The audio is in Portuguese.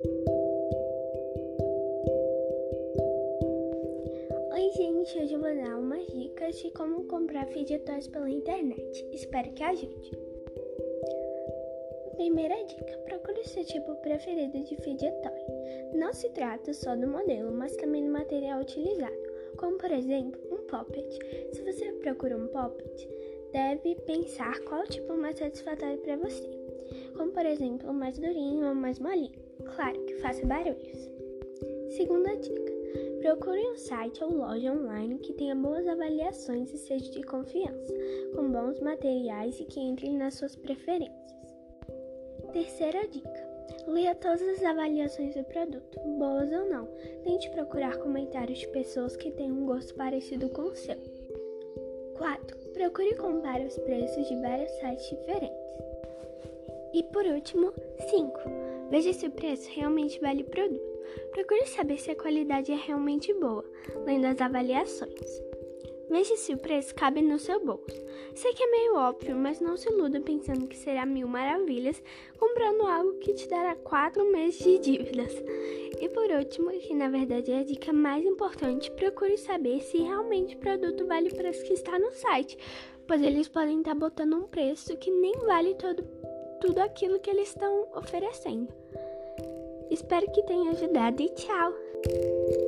Oi, gente, hoje eu vou dar umas dicas de como comprar fidget pela internet. Espero que ajude. Primeira dica: procure o seu tipo preferido de fidget toy. Não se trata só do modelo, mas também do material utilizado, como por exemplo um poppet. Se você procura um poppet, deve pensar qual tipo mais satisfatório para você, como por exemplo o mais durinho ou mais molinho. Claro que faça barulhos. Segunda dica: procure um site ou loja online que tenha boas avaliações e seja de confiança, com bons materiais e que entre nas suas preferências. Terceira dica: leia todas as avaliações do produto, boas ou não. Tente procurar comentários de pessoas que têm um gosto parecido com o seu. 4. Procure comparar os preços de vários sites diferentes. E por último, 5. Veja se o preço realmente vale o produto. Procure saber se a qualidade é realmente boa, lendo as avaliações. Veja se o preço cabe no seu bolso. Sei que é meio óbvio, mas não se iluda pensando que será mil maravilhas comprando algo que te dará quatro meses de dívidas. E por último, que na verdade é a dica mais importante, procure saber se realmente o produto vale o preço que está no site, pois eles podem estar botando um preço que nem vale todo, tudo aquilo que eles estão oferecendo. Espero que tenha ajudado e tchau!